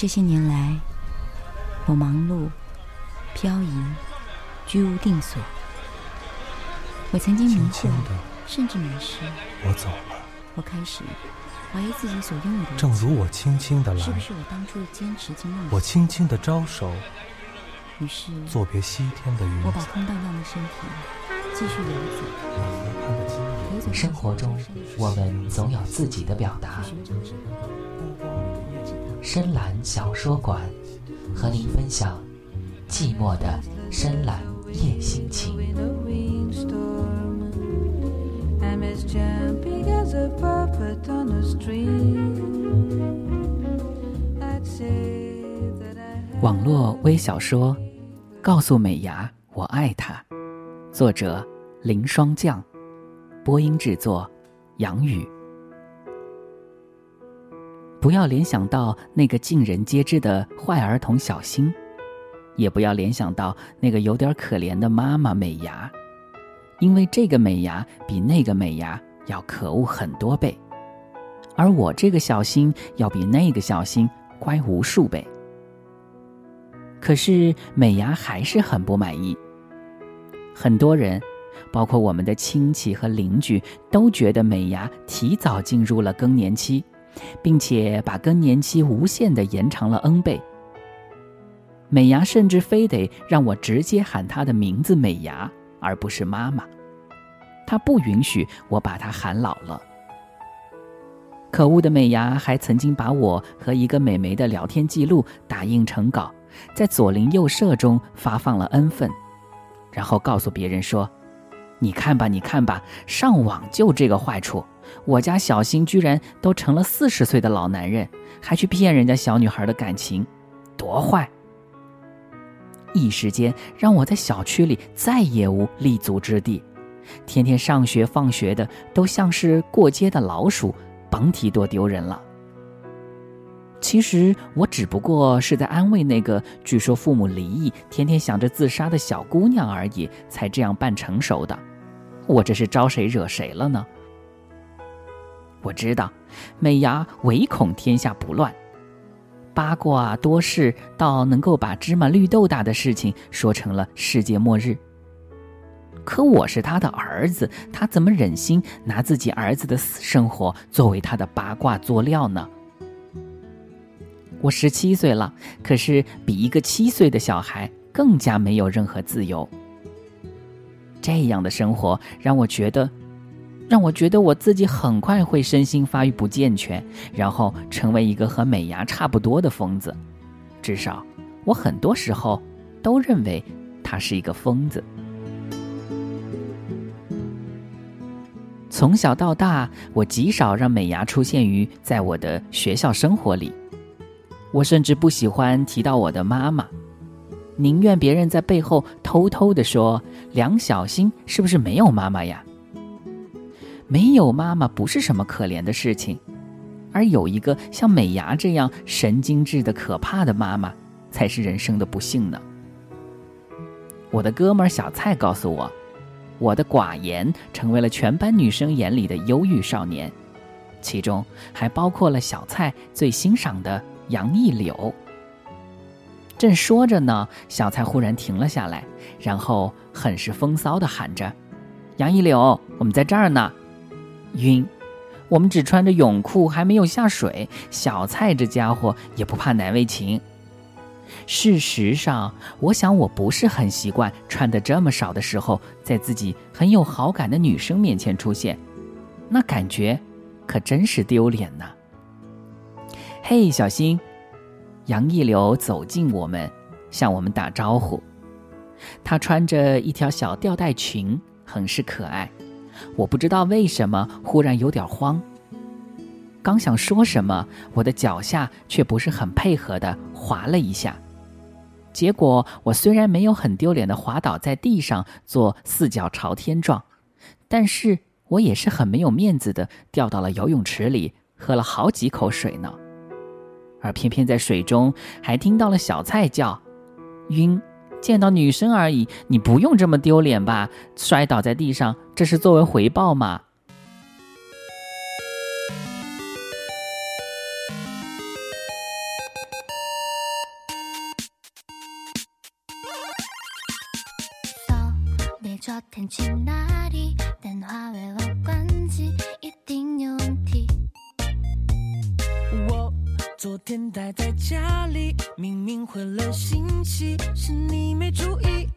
这些年来，我忙碌、漂移、居无定所。我曾经迷惑，甚至迷失。我走了。我开始怀疑自己所拥有的。正如我轻轻的来，是不是我当初的坚持？我轻轻的招手。于是，作别西天的云。我把空荡荡的身体继续游走。生活中，我们总有自己的表达。深蓝小说馆，和您分享寂寞的深蓝夜心情。网络微小说《告诉美牙我爱她》，作者林霜降，播音制作杨宇。不要联想到那个尽人皆知的坏儿童小新，也不要联想到那个有点可怜的妈妈美伢。因为这个美伢比那个美伢要可恶很多倍，而我这个小新要比那个小新乖无数倍。可是美伢还是很不满意。很多人，包括我们的亲戚和邻居，都觉得美伢提早进入了更年期，并且把更年期无限的延长了 n 倍。美伢甚至非得让我直接喊她的名字美伢。而不是妈妈，她不允许我把她喊老了。可恶的美伢还曾经把我和一个美眉的聊天记录打印成稿，在左邻右舍中发放了 n 份，然后告诉别人说：“你看吧，你看吧，上网就这个坏处。我家小新居然都成了四十岁的老男人，还去骗人家小女孩的感情，多坏！”一时间让我在小区里再也无立足之地，天天上学放学的都像是过街的老鼠，甭提多丢人了。其实我只不过是在安慰那个据说父母离异、天天想着自杀的小姑娘而已，才这样扮成熟的。我这是招谁惹谁了呢？我知道，美伢唯恐天下不乱。八卦多事，到能够把芝麻绿豆大的事情说成了世界末日。可我是他的儿子，他怎么忍心拿自己儿子的私生活作为他的八卦作料呢？我十七岁了，可是比一个七岁的小孩更加没有任何自由。这样的生活让我觉得。让我觉得我自己很快会身心发育不健全，然后成为一个和美伢差不多的疯子。至少，我很多时候都认为他是一个疯子。从小到大，我极少让美伢出现于在我的学校生活里。我甚至不喜欢提到我的妈妈，宁愿别人在背后偷偷的说：“梁小新是不是没有妈妈呀？”没有妈妈不是什么可怜的事情，而有一个像美牙这样神经质的可怕的妈妈，才是人生的不幸呢。我的哥们小蔡告诉我，我的寡言成为了全班女生眼里的忧郁少年，其中还包括了小蔡最欣赏的杨一柳。正说着呢，小蔡忽然停了下来，然后很是风骚的喊着：“杨一柳，我们在这儿呢。”晕，我们只穿着泳裤，还没有下水。小蔡这家伙也不怕难为情。事实上，我想我不是很习惯穿的这么少的时候，在自己很有好感的女生面前出现，那感觉可真是丢脸呐。嘿，小新，杨一柳走近我们，向我们打招呼。她穿着一条小吊带裙，很是可爱。我不知道为什么忽然有点慌，刚想说什么，我的脚下却不是很配合的滑了一下，结果我虽然没有很丢脸的滑倒在地上做四脚朝天状，但是我也是很没有面子的掉到了游泳池里，喝了好几口水呢，而偏偏在水中还听到了小菜叫，晕。见到女生而已，你不用这么丢脸吧？摔倒在地上，这是作为回报吗？我昨天待在家里，明明回了信息，是你没注意。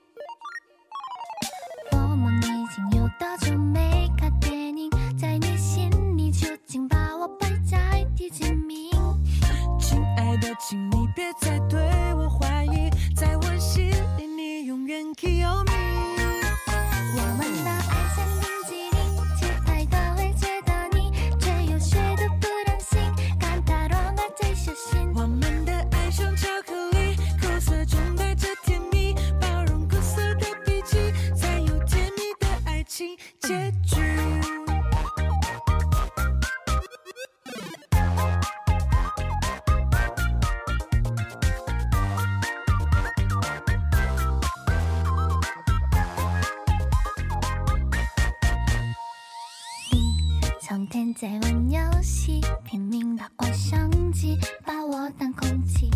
你成天在玩游戏，拼命打怪相机，把我当空气。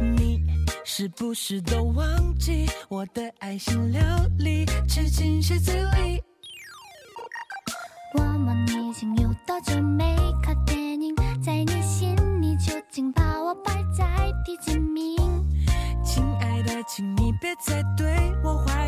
你是不是都忘记我的爱心料理，吃进谁嘴里？我们已经有多久没看电影？在你心里究竟把我排在第几名？亲爱的，请你别再对我怀疑，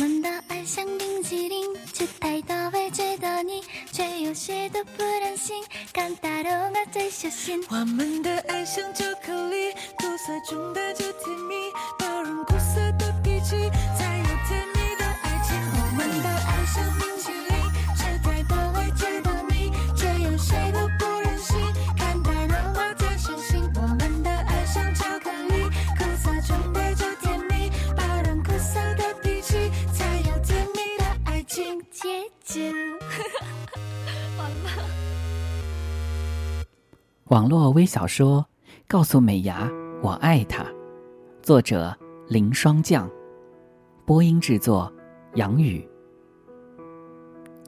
我们的爱像冰淇淋，吃太多会觉得你，却又谁都不忍心，看它让爱最小心。我们的爱像巧克力，苦涩中带着甜蜜，包容苦涩网络微小说《告诉美伢我爱她》，作者林霜降，播音制作杨宇。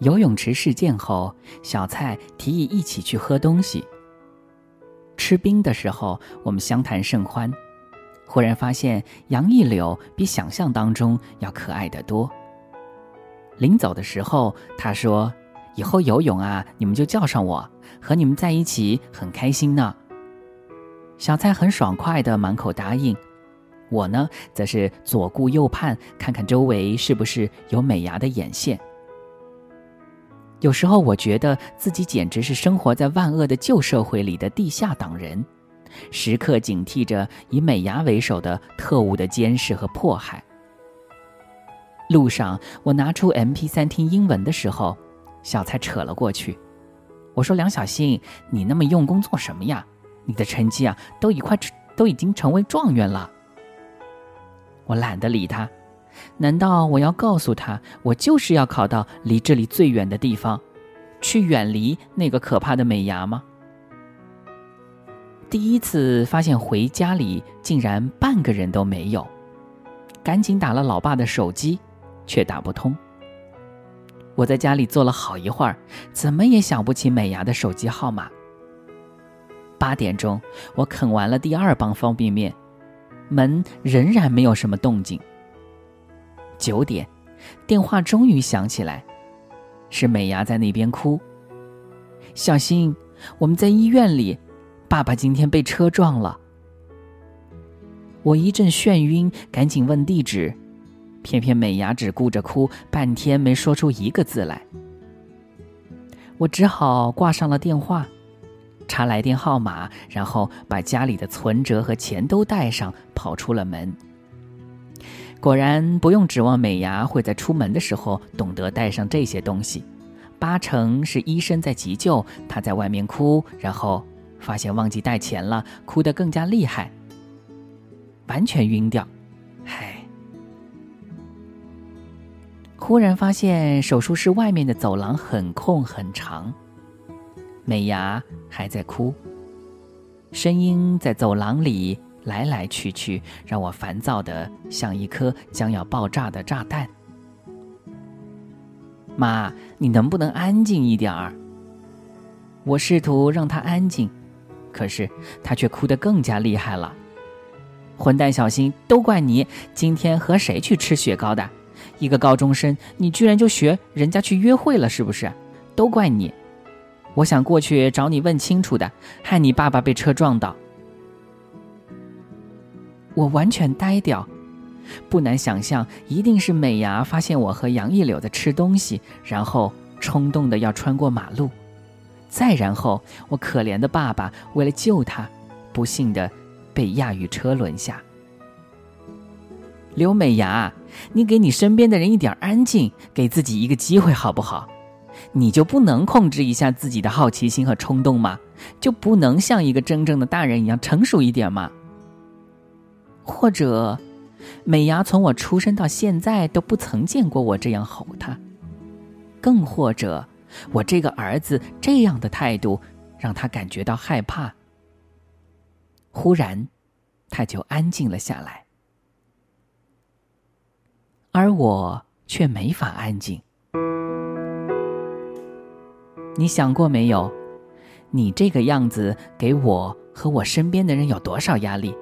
游泳池事件后，小蔡提议一起去喝东西。吃冰的时候，我们相谈甚欢。忽然发现杨一柳比想象当中要可爱得多。临走的时候，他说：“以后游泳啊，你们就叫上我，和你们在一起很开心呢。”小蔡很爽快的满口答应，我呢，则是左顾右盼，看看周围是不是有美伢的眼线。有时候我觉得自己简直是生活在万恶的旧社会里的地下党人，时刻警惕着以美伢为首的特务的监视和迫害。路上，我拿出 MP 三听英文的时候，小蔡扯了过去。我说：“梁小新，你那么用功做什么呀？你的成绩啊，都已快都已经成为状元了。”我懒得理他。难道我要告诉他，我就是要考到离这里最远的地方，去远离那个可怕的美伢吗？第一次发现回家里竟然半个人都没有，赶紧打了老爸的手机，却打不通。我在家里坐了好一会儿，怎么也想不起美伢的手机号码。八点钟，我啃完了第二磅方便面，门仍然没有什么动静。九点，电话终于响起来，是美伢在那边哭。小新，我们在医院里，爸爸今天被车撞了。我一阵眩晕，赶紧问地址，偏偏美伢只顾着哭，半天没说出一个字来。我只好挂上了电话，查来电号码，然后把家里的存折和钱都带上，跑出了门。果然不用指望美伢会在出门的时候懂得带上这些东西，八成是医生在急救，她在外面哭，然后发现忘记带钱了，哭得更加厉害，完全晕掉。唉，忽然发现手术室外面的走廊很空很长，美伢还在哭，声音在走廊里来来去去，让我烦躁的像一颗将要爆炸的炸弹。妈，你能不能安静一点儿？我试图让她安静，可是她却哭得更加厉害了。混蛋小新，都怪你！今天和谁去吃雪糕的？一个高中生，你居然就学人家去约会了，是不是？都怪你！我想过去找你问清楚的，害你爸爸被车撞到。我完全呆掉，不难想象，一定是美伢发现我和杨一柳在吃东西，然后冲动的要穿过马路，再然后我可怜的爸爸为了救他，不幸的被压于车轮下。刘美伢，你给你身边的人一点安静，给自己一个机会好不好？你就不能控制一下自己的好奇心和冲动吗？就不能像一个真正的大人一样成熟一点吗？或者，美伢从我出生到现在都不曾见过我这样吼她。更或者，我这个儿子这样的态度让他感觉到害怕。忽然，他就安静了下来，而我却没法安静。你想过没有？你这个样子给我和我身边的人有多少压力？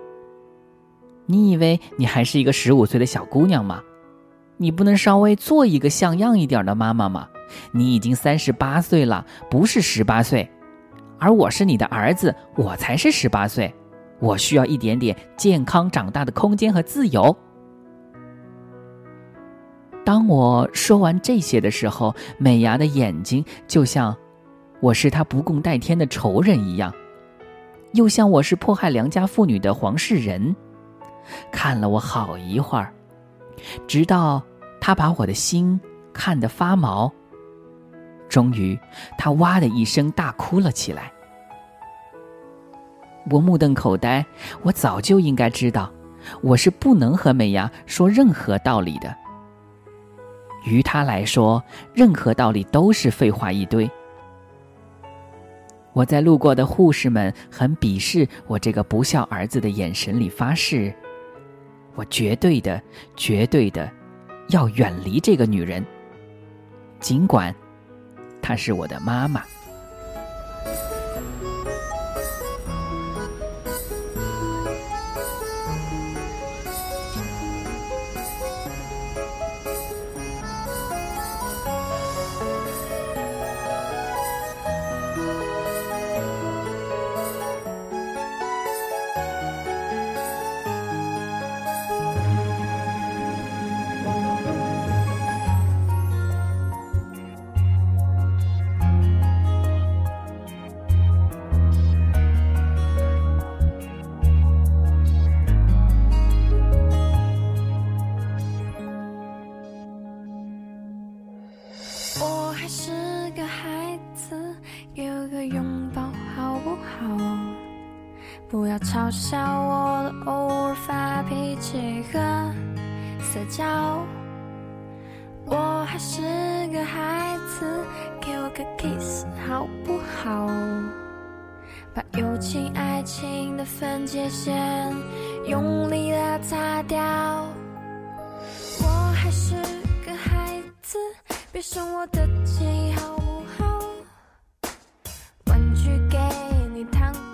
你以为你还是一个十五岁的小姑娘吗？你不能稍微做一个像样一点的妈妈吗？你已经三十八岁了，不是十八岁，而我是你的儿子，我才是十八岁，我需要一点点健康长大的空间和自由。当我说完这些的时候，美伢的眼睛就像我是她不共戴天的仇人一样，又像我是迫害良家妇女的黄世仁，看了我好一会儿，直到他把我的心看得发毛。终于，他哇的一声大哭了起来。我目瞪口呆，我早就应该知道，我是不能和美伢说任何道理的。于他来说，任何道理都是废话一堆。我在路过的护士们很鄙视我这个不孝儿子的眼神里发誓，我绝对的、绝对的要远离这个女人，尽管她是我的妈妈。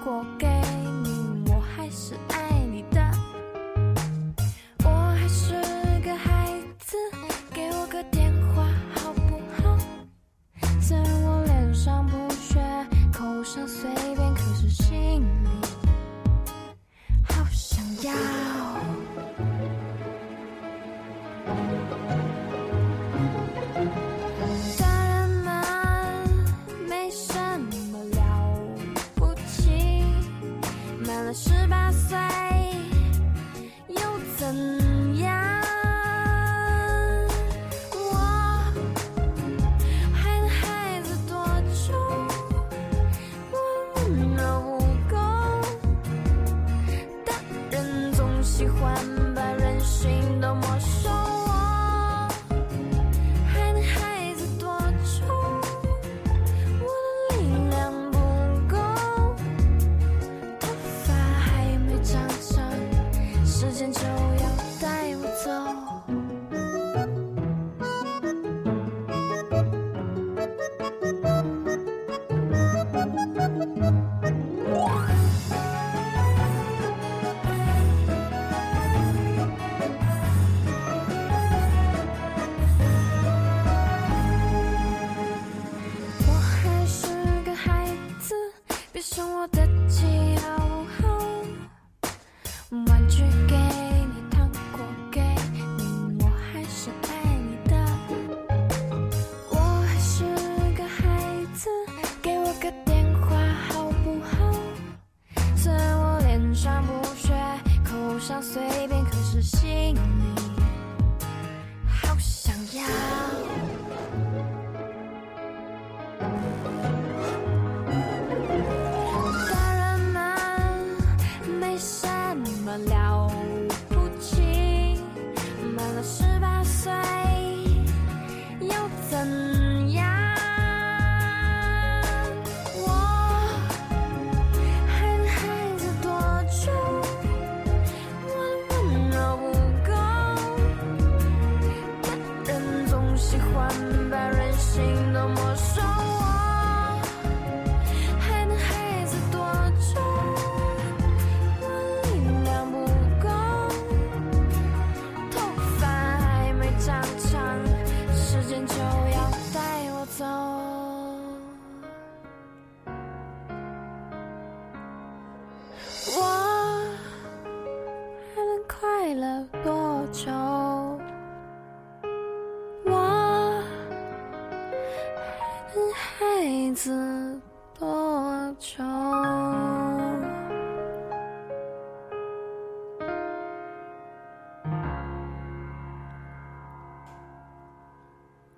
我给你，我还是爱。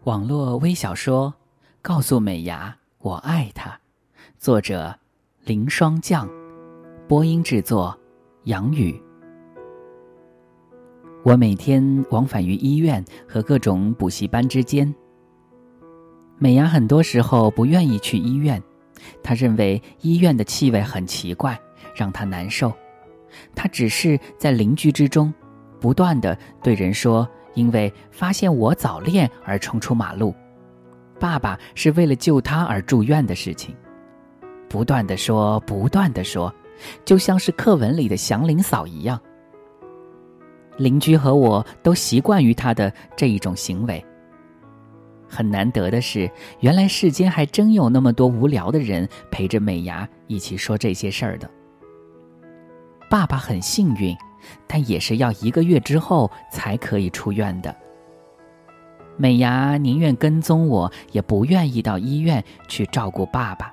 网络微小说《告诉美牙我爱她》，作者林霜降，播音制作杨宇。我每天往返于医院和各种补习班之间。美伢很多时候不愿意去医院，她认为医院的气味很奇怪，让她难受。她只是在邻居之中，不断的对人说。因为发现我早恋而冲出马路，爸爸是为了救他而住院的事情，不断的说，不断的说，就像是课文里的祥林嫂一样。邻居和我都习惯于他的这一种行为。很难得的是，原来世间还真有那么多无聊的人陪着美伢一起说这些事儿的。爸爸很幸运。但也是要一个月之后才可以出院的。美伢宁愿跟踪我，也不愿意到医院去照顾爸爸。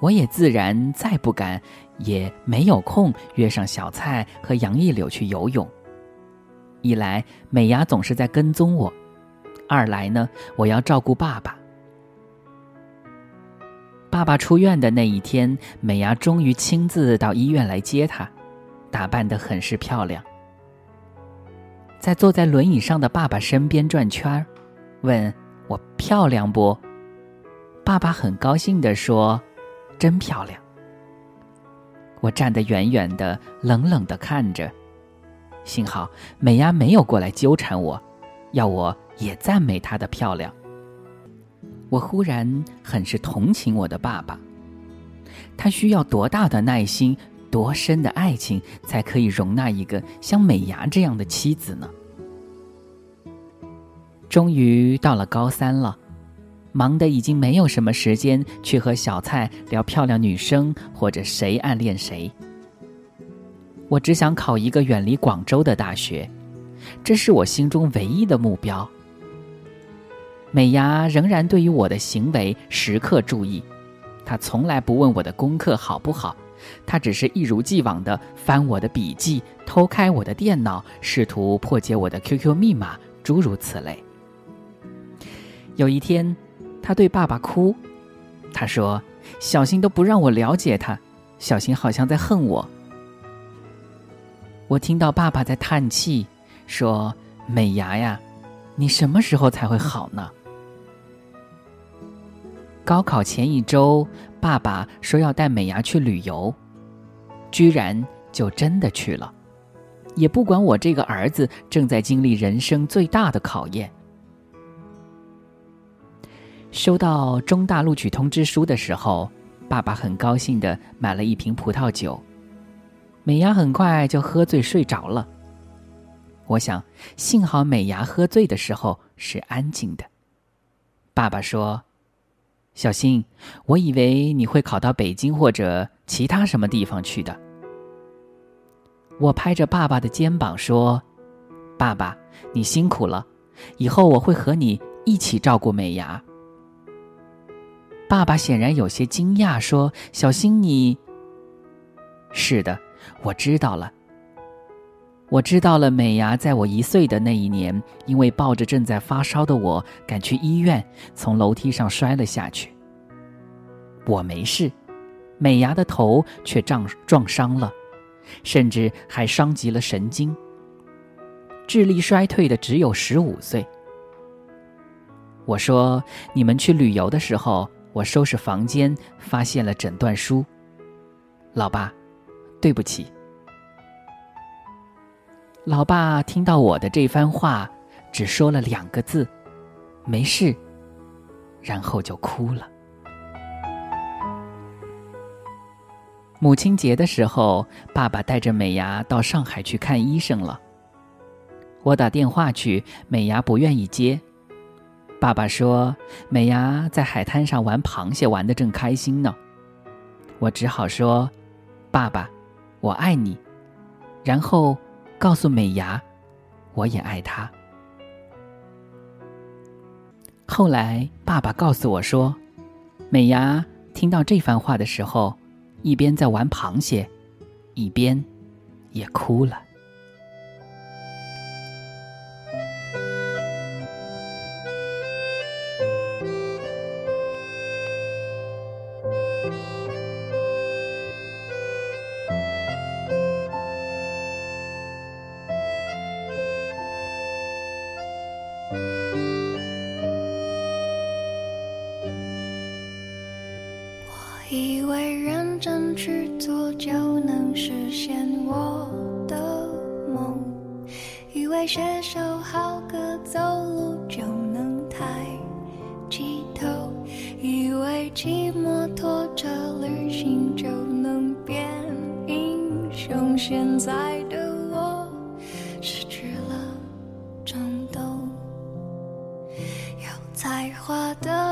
我也自然再不敢，也没有空约上小蔡和杨一柳去游泳。一来美伢总是在跟踪我，二来呢，我要照顾爸爸。爸爸出院的那一天，美伢终于亲自到医院来接他。打扮得很是漂亮，在坐在轮椅上的爸爸身边转圈儿，问我漂亮不？爸爸很高兴地说：“真漂亮。”我站得远远的，冷冷地看着。幸好美伢没有过来纠缠我，要我也赞美她的漂亮。我忽然很是同情我的爸爸，他需要多大的耐心？多深的爱情才可以容纳一个像美伢这样的妻子呢？终于到了高三了，忙得已经没有什么时间去和小蔡聊漂亮女生或者谁暗恋谁。我只想考一个远离广州的大学，这是我心中唯一的目标。美伢仍然对于我的行为时刻注意，她从来不问我的功课好不好。他只是一如既往的翻我的笔记，偷开我的电脑，试图破解我的 QQ 密码，诸如此类。有一天，他对爸爸哭，他说：“小新都不让我了解他，小新好像在恨我。”我听到爸爸在叹气，说：“美伢呀，你什么时候才会好呢？”高考前一周。爸爸说要带美伢去旅游，居然就真的去了，也不管我这个儿子正在经历人生最大的考验。收到中大录取通知书的时候，爸爸很高兴的买了一瓶葡萄酒，美伢很快就喝醉睡着了。我想，幸好美伢喝醉的时候是安静的。爸爸说。小新，我以为你会考到北京或者其他什么地方去的。我拍着爸爸的肩膀说：“爸爸，你辛苦了，以后我会和你一起照顾美伢。”爸爸显然有些惊讶，说：“小新，你……是的，我知道了。我知道了，美伢在我一岁的那一年，因为抱着正在发烧的我赶去医院，从楼梯上摔了下去。我没事，美伢的头却撞撞伤了，甚至还伤及了神经。智力衰退的只有十五岁。我说：“你们去旅游的时候，我收拾房间，发现了诊断书。”老爸，对不起。老爸听到我的这番话，只说了两个字：“没事。”然后就哭了。母亲节的时候，爸爸带着美伢到上海去看医生了。我打电话去，美伢不愿意接。爸爸说：“美伢在海滩上玩螃蟹，玩的正开心呢。”我只好说：“爸爸，我爱你。”然后。告诉美牙，我也爱他。后来，爸爸告诉我说，美牙听到这番话的时候，一边在玩螃蟹，一边也哭了。我的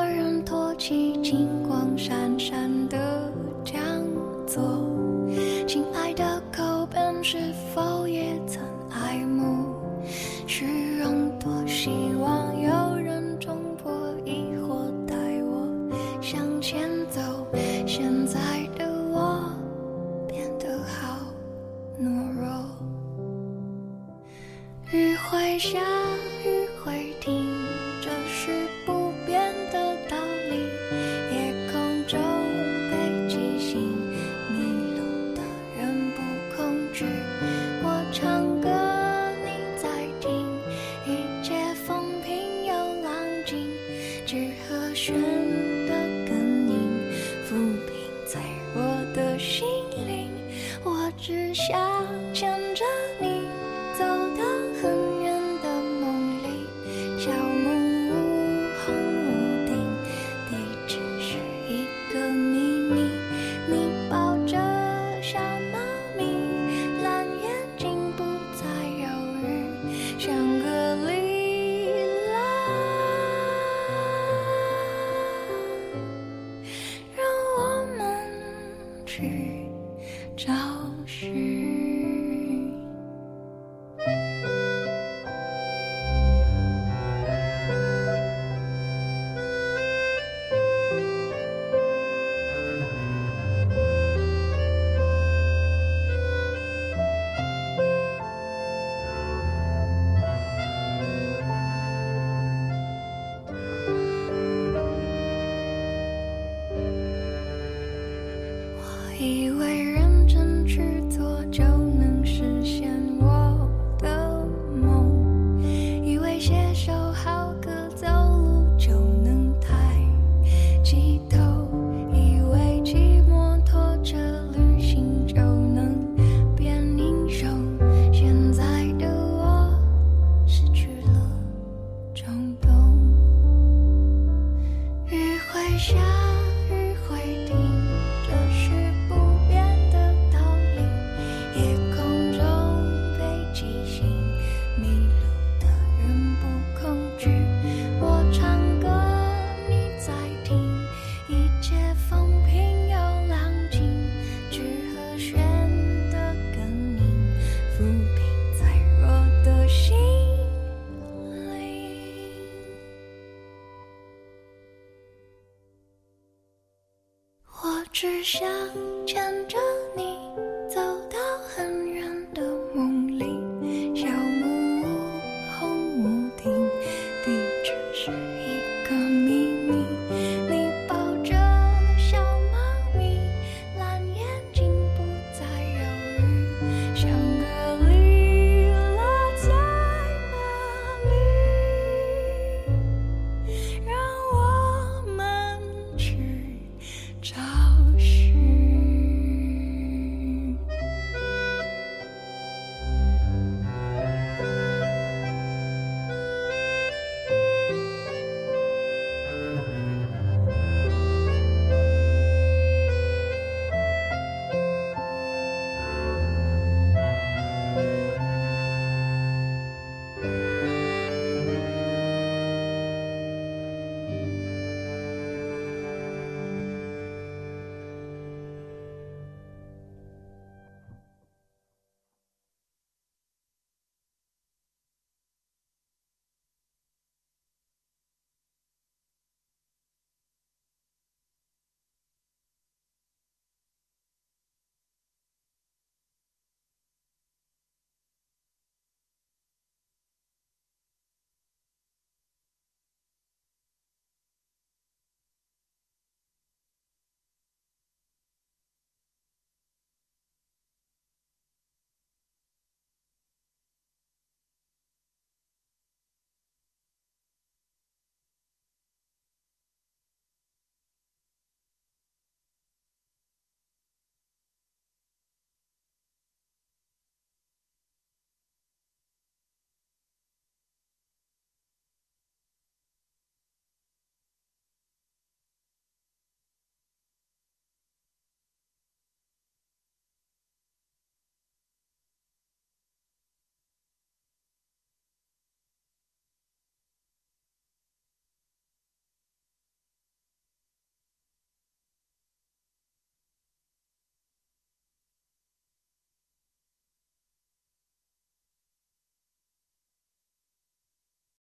我只想